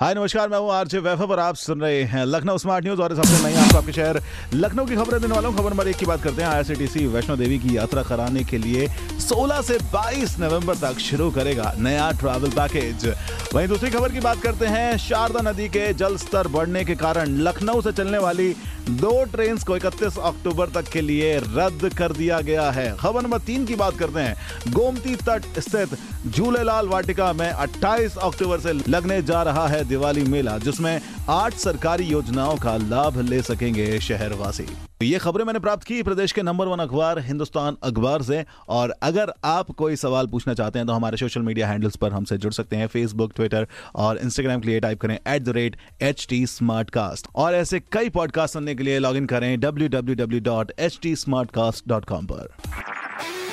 हाय, नमस्कार, मैं हूँ आरजे वैभव और आप सुन रहे हैं लखनऊ स्मार्ट न्यूज़ और सबसे नई आपको आपके शहर लखनऊ की खबरें देने वाला हूँ। खबर नंबर एक की बात करते हैं। आईआरसीटीसी वैष्णो देवी की यात्रा कराने के लिए 16 से 22 नवंबर तक शुरू करेगा नया ट्रैवल पैकेज वहीं दूसरी खबर की बात करते हैं। शारदा नदी के जल स्तर बढ़ने के कारण लखनऊ से चलने वाली दो ट्रेन को 31 अक्टूबर तक के लिए रद्द कर दिया गया है। खबर नंबर तीन की बात करते हैं। गोमती तट स्थित झूलेलाल वाटिका में 28 अक्टूबर से लगने जा रहा है दिवाली मेला, जिसमें आठ सरकारी योजनाओं का लाभ ले सकेंगे शहरवासी। ये खबरें मैंने प्राप्त की, प्रदेश के नंबर वन अखबार हिंदुस्तान अखबार से। और अगर आप कोई सवाल पूछना चाहते हैं तो हमारे सोशल मीडिया हैंडल्स पर हमसे जुड़ सकते हैं। फेसबुक ट्विटर और इंस्टाग्राम के लिए टाइप करें at the rate H T smartcast और ऐसे कई पॉडकास्ट सुनने के लिए लॉग इन करें W W W dot H T smartcast dot com पर।